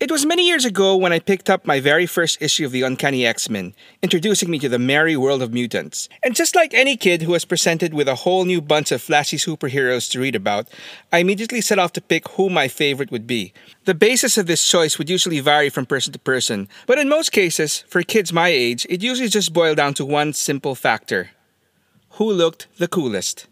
It was many years ago when I picked up my very first issue of the Uncanny X Men, introducing me to the merry world of mutants. And just like any kid who was presented with a whole new bunch of flashy superheroes to read about, I immediately set off to pick who my favorite would be. The basis of this choice would usually vary from person to person, but in most cases, for kids my age, it usually just boiled down to one simple factor who looked the coolest.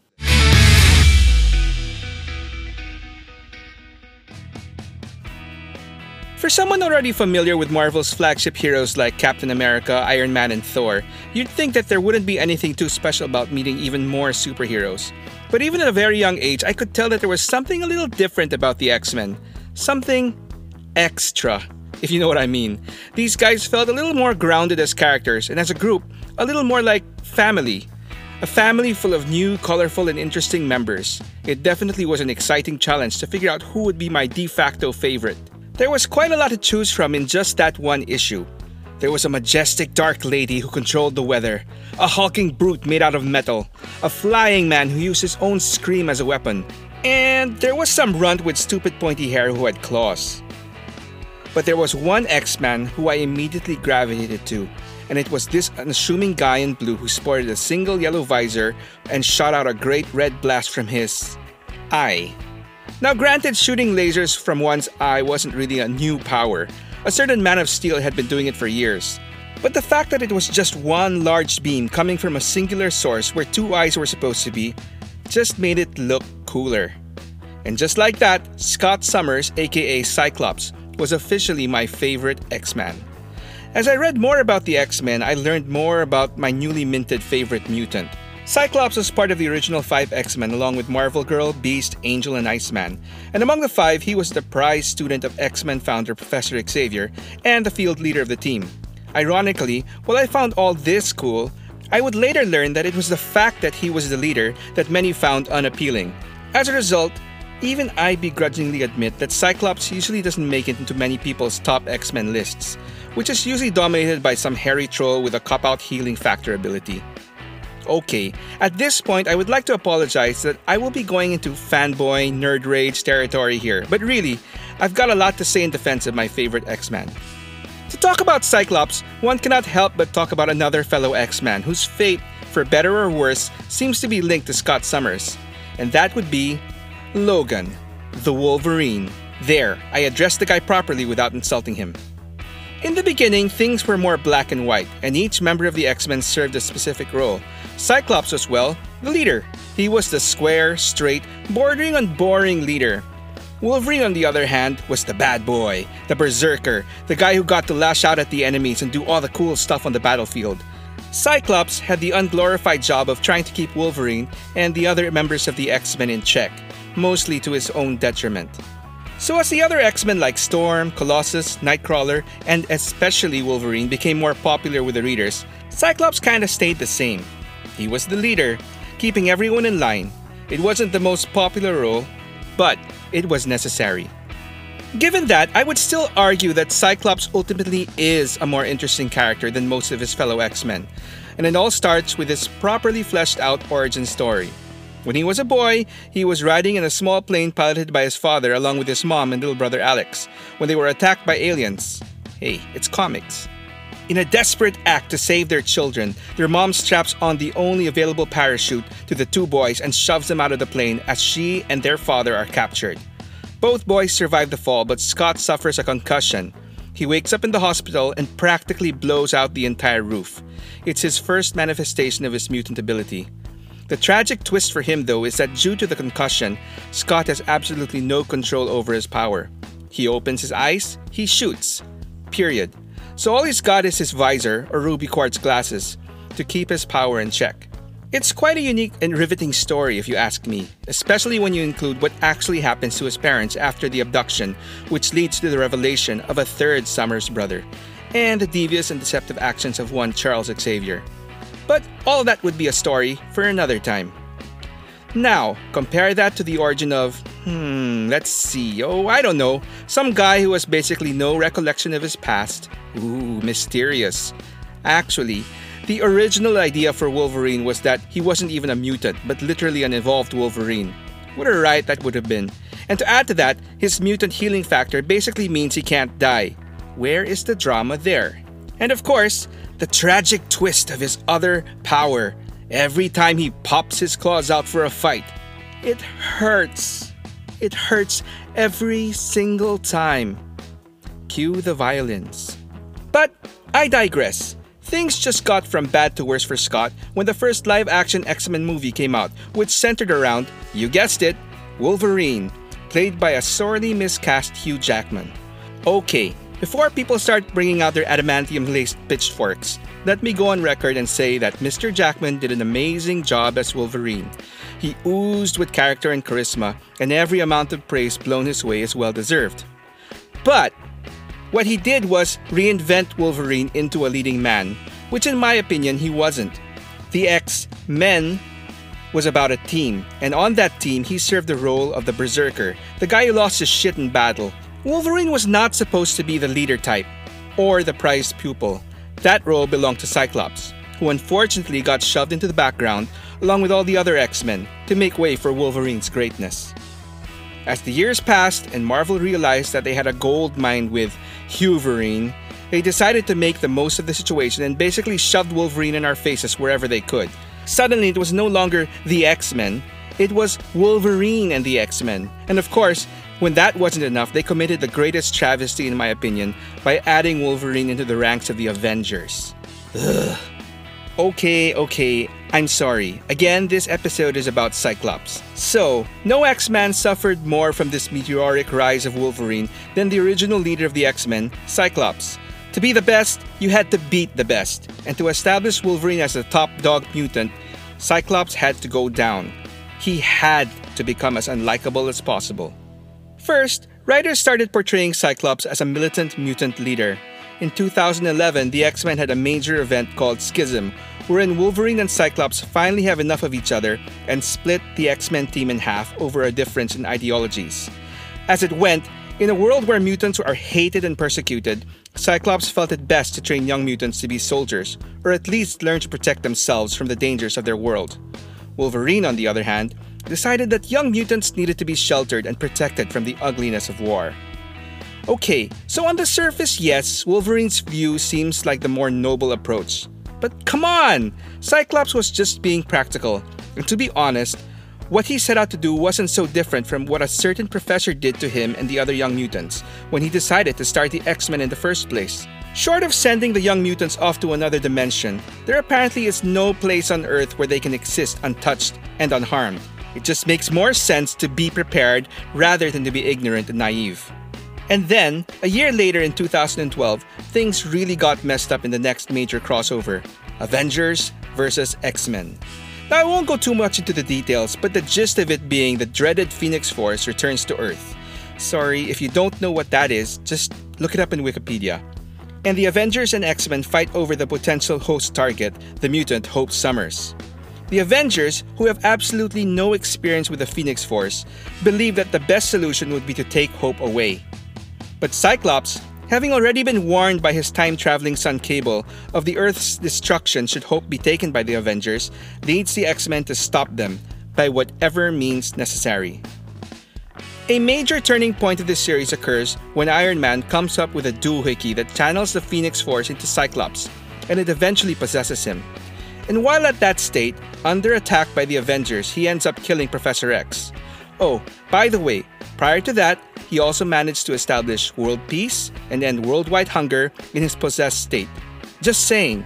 For someone already familiar with Marvel's flagship heroes like Captain America, Iron Man, and Thor, you'd think that there wouldn't be anything too special about meeting even more superheroes. But even at a very young age, I could tell that there was something a little different about the X Men. Something extra, if you know what I mean. These guys felt a little more grounded as characters, and as a group, a little more like family. A family full of new, colorful, and interesting members. It definitely was an exciting challenge to figure out who would be my de facto favorite. There was quite a lot to choose from in just that one issue. There was a majestic dark lady who controlled the weather, a hulking brute made out of metal, a flying man who used his own scream as a weapon, and there was some runt with stupid pointy hair who had claws. But there was one X-Man who I immediately gravitated to, and it was this unassuming guy in blue who sported a single yellow visor and shot out a great red blast from his eye. Now, granted, shooting lasers from one's eye wasn't really a new power. A certain Man of Steel had been doing it for years. But the fact that it was just one large beam coming from a singular source where two eyes were supposed to be just made it look cooler. And just like that, Scott Summers, aka Cyclops, was officially my favorite X Man. As I read more about the X Men, I learned more about my newly minted favorite mutant. Cyclops was part of the original five X Men along with Marvel Girl, Beast, Angel, and Iceman. And among the five, he was the prize student of X Men founder Professor Xavier and the field leader of the team. Ironically, while I found all this cool, I would later learn that it was the fact that he was the leader that many found unappealing. As a result, even I begrudgingly admit that Cyclops usually doesn't make it into many people's top X Men lists, which is usually dominated by some hairy troll with a cop out healing factor ability okay. At this point, I would like to apologize that I will be going into fanboy, nerd rage territory here, but really, I've got a lot to say in defense of my favorite X Man. To talk about Cyclops, one cannot help but talk about another fellow X Man whose fate, for better or worse, seems to be linked to Scott Summers, and that would be Logan, the Wolverine. There, I addressed the guy properly without insulting him. In the beginning, things were more black and white, and each member of the X Men served a specific role. Cyclops was, well, the leader. He was the square, straight, bordering on boring leader. Wolverine, on the other hand, was the bad boy, the berserker, the guy who got to lash out at the enemies and do all the cool stuff on the battlefield. Cyclops had the unglorified job of trying to keep Wolverine and the other members of the X Men in check, mostly to his own detriment. So, as the other X Men like Storm, Colossus, Nightcrawler, and especially Wolverine became more popular with the readers, Cyclops kinda stayed the same. He was the leader, keeping everyone in line. It wasn't the most popular role, but it was necessary. Given that, I would still argue that Cyclops ultimately is a more interesting character than most of his fellow X Men, and it all starts with his properly fleshed out origin story. When he was a boy, he was riding in a small plane piloted by his father along with his mom and little brother Alex when they were attacked by aliens. Hey, it's comics. In a desperate act to save their children, their mom straps on the only available parachute to the two boys and shoves them out of the plane as she and their father are captured. Both boys survive the fall, but Scott suffers a concussion. He wakes up in the hospital and practically blows out the entire roof. It's his first manifestation of his mutant ability. The tragic twist for him, though, is that due to the concussion, Scott has absolutely no control over his power. He opens his eyes, he shoots. Period. So all he's got is his visor, or ruby quartz glasses, to keep his power in check. It's quite a unique and riveting story if you ask me, especially when you include what actually happens to his parents after the abduction, which leads to the revelation of a third Summers brother, and the devious and deceptive actions of one Charles Xavier. But all that would be a story for another time. Now, compare that to the origin of, hmm, let's see, oh, I don't know, some guy who has basically no recollection of his past. Ooh, mysterious. Actually, the original idea for Wolverine was that he wasn't even a mutant, but literally an evolved Wolverine. What a ride that would have been. And to add to that, his mutant healing factor basically means he can't die. Where is the drama there? And of course, the tragic twist of his other power. Every time he pops his claws out for a fight, it hurts. It hurts every single time. Cue the violins. But I digress. Things just got from bad to worse for Scott when the first live action X Men movie came out, which centered around, you guessed it, Wolverine, played by a sorely miscast Hugh Jackman. Okay, before people start bringing out their adamantium laced pitchforks, let me go on record and say that Mr. Jackman did an amazing job as Wolverine. He oozed with character and charisma, and every amount of praise blown his way is well deserved. But what he did was reinvent Wolverine into a leading man, which in my opinion he wasn't. The X Men was about a team, and on that team he served the role of the berserker, the guy who lost his shit in battle. Wolverine was not supposed to be the leader type, or the prized pupil. That role belonged to Cyclops, who unfortunately got shoved into the background along with all the other X Men to make way for Wolverine's greatness. As the years passed and Marvel realized that they had a gold mine with Huverine, they decided to make the most of the situation and basically shoved Wolverine in our faces wherever they could. Suddenly, it was no longer the X Men, it was Wolverine and the X Men. And of course, when that wasn't enough, they committed the greatest travesty, in my opinion, by adding Wolverine into the ranks of the Avengers. Ugh. Okay, okay, I'm sorry. Again, this episode is about Cyclops. So, no X Man suffered more from this meteoric rise of Wolverine than the original leader of the X Men, Cyclops. To be the best, you had to beat the best. And to establish Wolverine as the top dog mutant, Cyclops had to go down. He had to become as unlikable as possible. First, writers started portraying Cyclops as a militant mutant leader. In 2011, the X Men had a major event called Schism, wherein Wolverine and Cyclops finally have enough of each other and split the X Men team in half over a difference in ideologies. As it went, in a world where mutants are hated and persecuted, Cyclops felt it best to train young mutants to be soldiers, or at least learn to protect themselves from the dangers of their world. Wolverine, on the other hand, decided that young mutants needed to be sheltered and protected from the ugliness of war. Okay, so on the surface, yes, Wolverine's view seems like the more noble approach. But come on! Cyclops was just being practical. And to be honest, what he set out to do wasn't so different from what a certain professor did to him and the other young mutants when he decided to start the X Men in the first place. Short of sending the young mutants off to another dimension, there apparently is no place on Earth where they can exist untouched and unharmed. It just makes more sense to be prepared rather than to be ignorant and naive. And then, a year later in 2012, things really got messed up in the next major crossover Avengers vs. X Men. Now, I won't go too much into the details, but the gist of it being the dreaded Phoenix Force returns to Earth. Sorry, if you don't know what that is, just look it up in Wikipedia. And the Avengers and X Men fight over the potential host target, the mutant Hope Summers. The Avengers, who have absolutely no experience with the Phoenix Force, believe that the best solution would be to take Hope away. But Cyclops, having already been warned by his time traveling son Cable of the Earth's destruction should Hope be taken by the Avengers, leads the X Men to stop them by whatever means necessary. A major turning point of this series occurs when Iron Man comes up with a doohickey that channels the Phoenix Force into Cyclops, and it eventually possesses him. And while at that state, under attack by the Avengers, he ends up killing Professor X. Oh, by the way, prior to that, he also managed to establish world peace and end worldwide hunger in his possessed state. Just saying.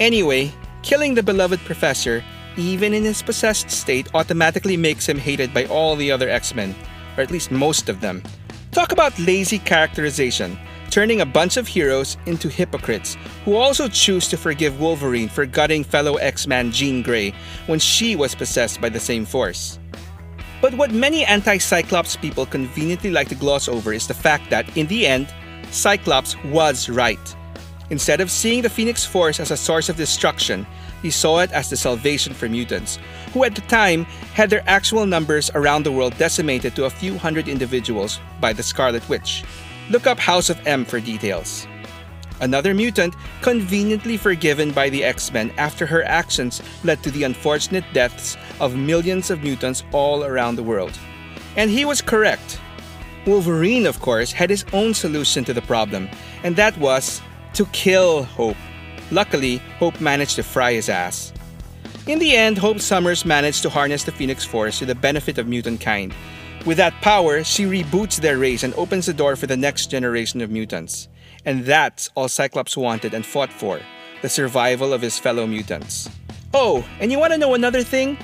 Anyway, killing the beloved professor, even in his possessed state, automatically makes him hated by all the other X Men, or at least most of them. Talk about lazy characterization, turning a bunch of heroes into hypocrites who also choose to forgive Wolverine for gutting fellow X Man Jean Grey when she was possessed by the same force. But what many anti Cyclops people conveniently like to gloss over is the fact that, in the end, Cyclops was right. Instead of seeing the Phoenix Force as a source of destruction, he saw it as the salvation for mutants, who at the time had their actual numbers around the world decimated to a few hundred individuals by the Scarlet Witch. Look up House of M for details another mutant conveniently forgiven by the X Men after her actions led to the unfortunate deaths of millions of mutants all around the world. And he was correct. Wolverine, of course, had his own solution to the problem, and that was to kill Hope. Luckily, Hope managed to fry his ass. In the end, Hope Summers managed to harness the Phoenix Force to the benefit of mutant kind. With that power, she reboots their race and opens the door for the next generation of mutants. And that's all Cyclops wanted and fought for the survival of his fellow mutants. Oh, and you want to know another thing?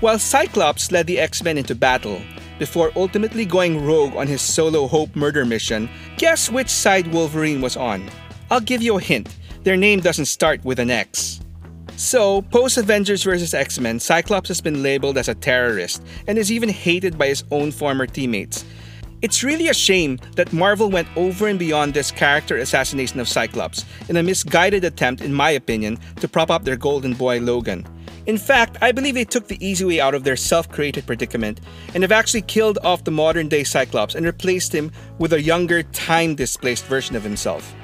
While Cyclops led the X Men into battle, before ultimately going rogue on his solo Hope murder mission, guess which side Wolverine was on? I'll give you a hint their name doesn't start with an X. So, post Avengers vs. X Men, Cyclops has been labeled as a terrorist and is even hated by his own former teammates. It's really a shame that Marvel went over and beyond this character assassination of Cyclops in a misguided attempt, in my opinion, to prop up their golden boy Logan. In fact, I believe they took the easy way out of their self created predicament and have actually killed off the modern day Cyclops and replaced him with a younger, time displaced version of himself.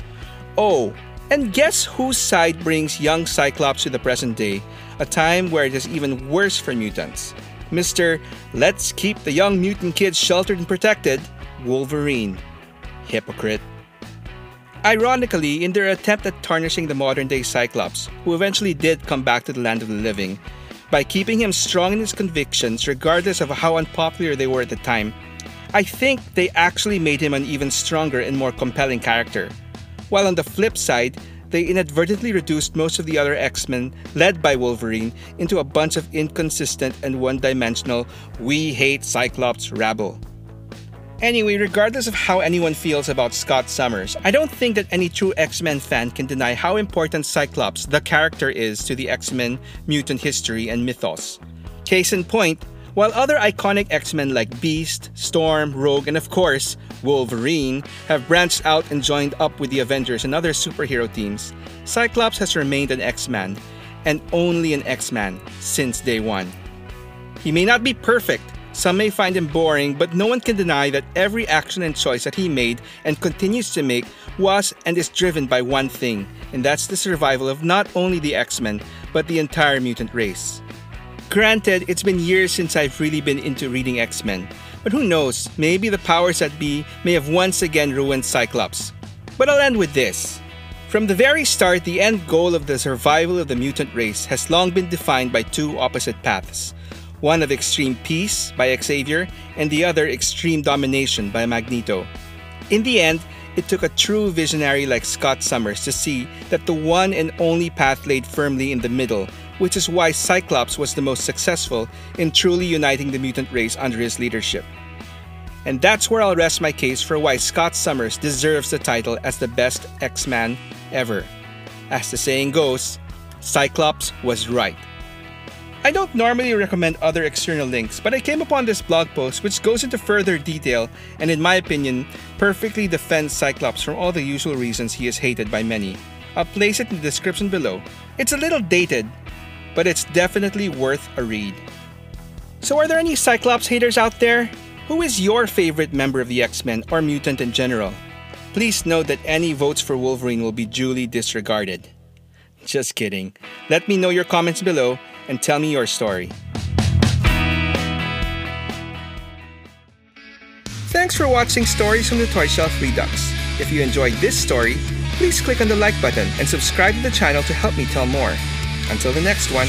Oh, and guess whose side brings young Cyclops to the present day, a time where it is even worse for mutants? Mr. Let's keep the young mutant kids sheltered and protected, Wolverine. Hypocrite. Ironically, in their attempt at tarnishing the modern day Cyclops, who eventually did come back to the land of the living, by keeping him strong in his convictions regardless of how unpopular they were at the time, I think they actually made him an even stronger and more compelling character. While on the flip side, they inadvertently reduced most of the other X Men, led by Wolverine, into a bunch of inconsistent and one dimensional, we hate Cyclops rabble. Anyway, regardless of how anyone feels about Scott Summers, I don't think that any true X Men fan can deny how important Cyclops, the character, is to the X Men mutant history and mythos. Case in point, while other iconic X Men like Beast, Storm, Rogue, and of course, Wolverine have branched out and joined up with the Avengers and other superhero teams, Cyclops has remained an X Man, and only an X Man since day one. He may not be perfect, some may find him boring, but no one can deny that every action and choice that he made and continues to make was and is driven by one thing, and that's the survival of not only the X Men, but the entire mutant race. Granted, it's been years since I've really been into reading X Men, but who knows, maybe the powers that be may have once again ruined Cyclops. But I'll end with this. From the very start, the end goal of the survival of the mutant race has long been defined by two opposite paths one of extreme peace by Xavier, and the other extreme domination by Magneto. In the end, it took a true visionary like Scott Summers to see that the one and only path laid firmly in the middle, which is why Cyclops was the most successful in truly uniting the mutant race under his leadership. And that's where I'll rest my case for why Scott Summers deserves the title as the best X Man ever. As the saying goes, Cyclops was right. I don't normally recommend other external links, but I came upon this blog post which goes into further detail and, in my opinion, perfectly defends Cyclops from all the usual reasons he is hated by many. I'll place it in the description below. It's a little dated, but it's definitely worth a read. So, are there any Cyclops haters out there? Who is your favorite member of the X Men or mutant in general? Please note that any votes for Wolverine will be duly disregarded. Just kidding. Let me know your comments below and tell me your story. Thanks for watching Stories from the Toy Shelf Redux. If you enjoyed this story, please click on the like button and subscribe to the channel to help me tell more. Until the next one,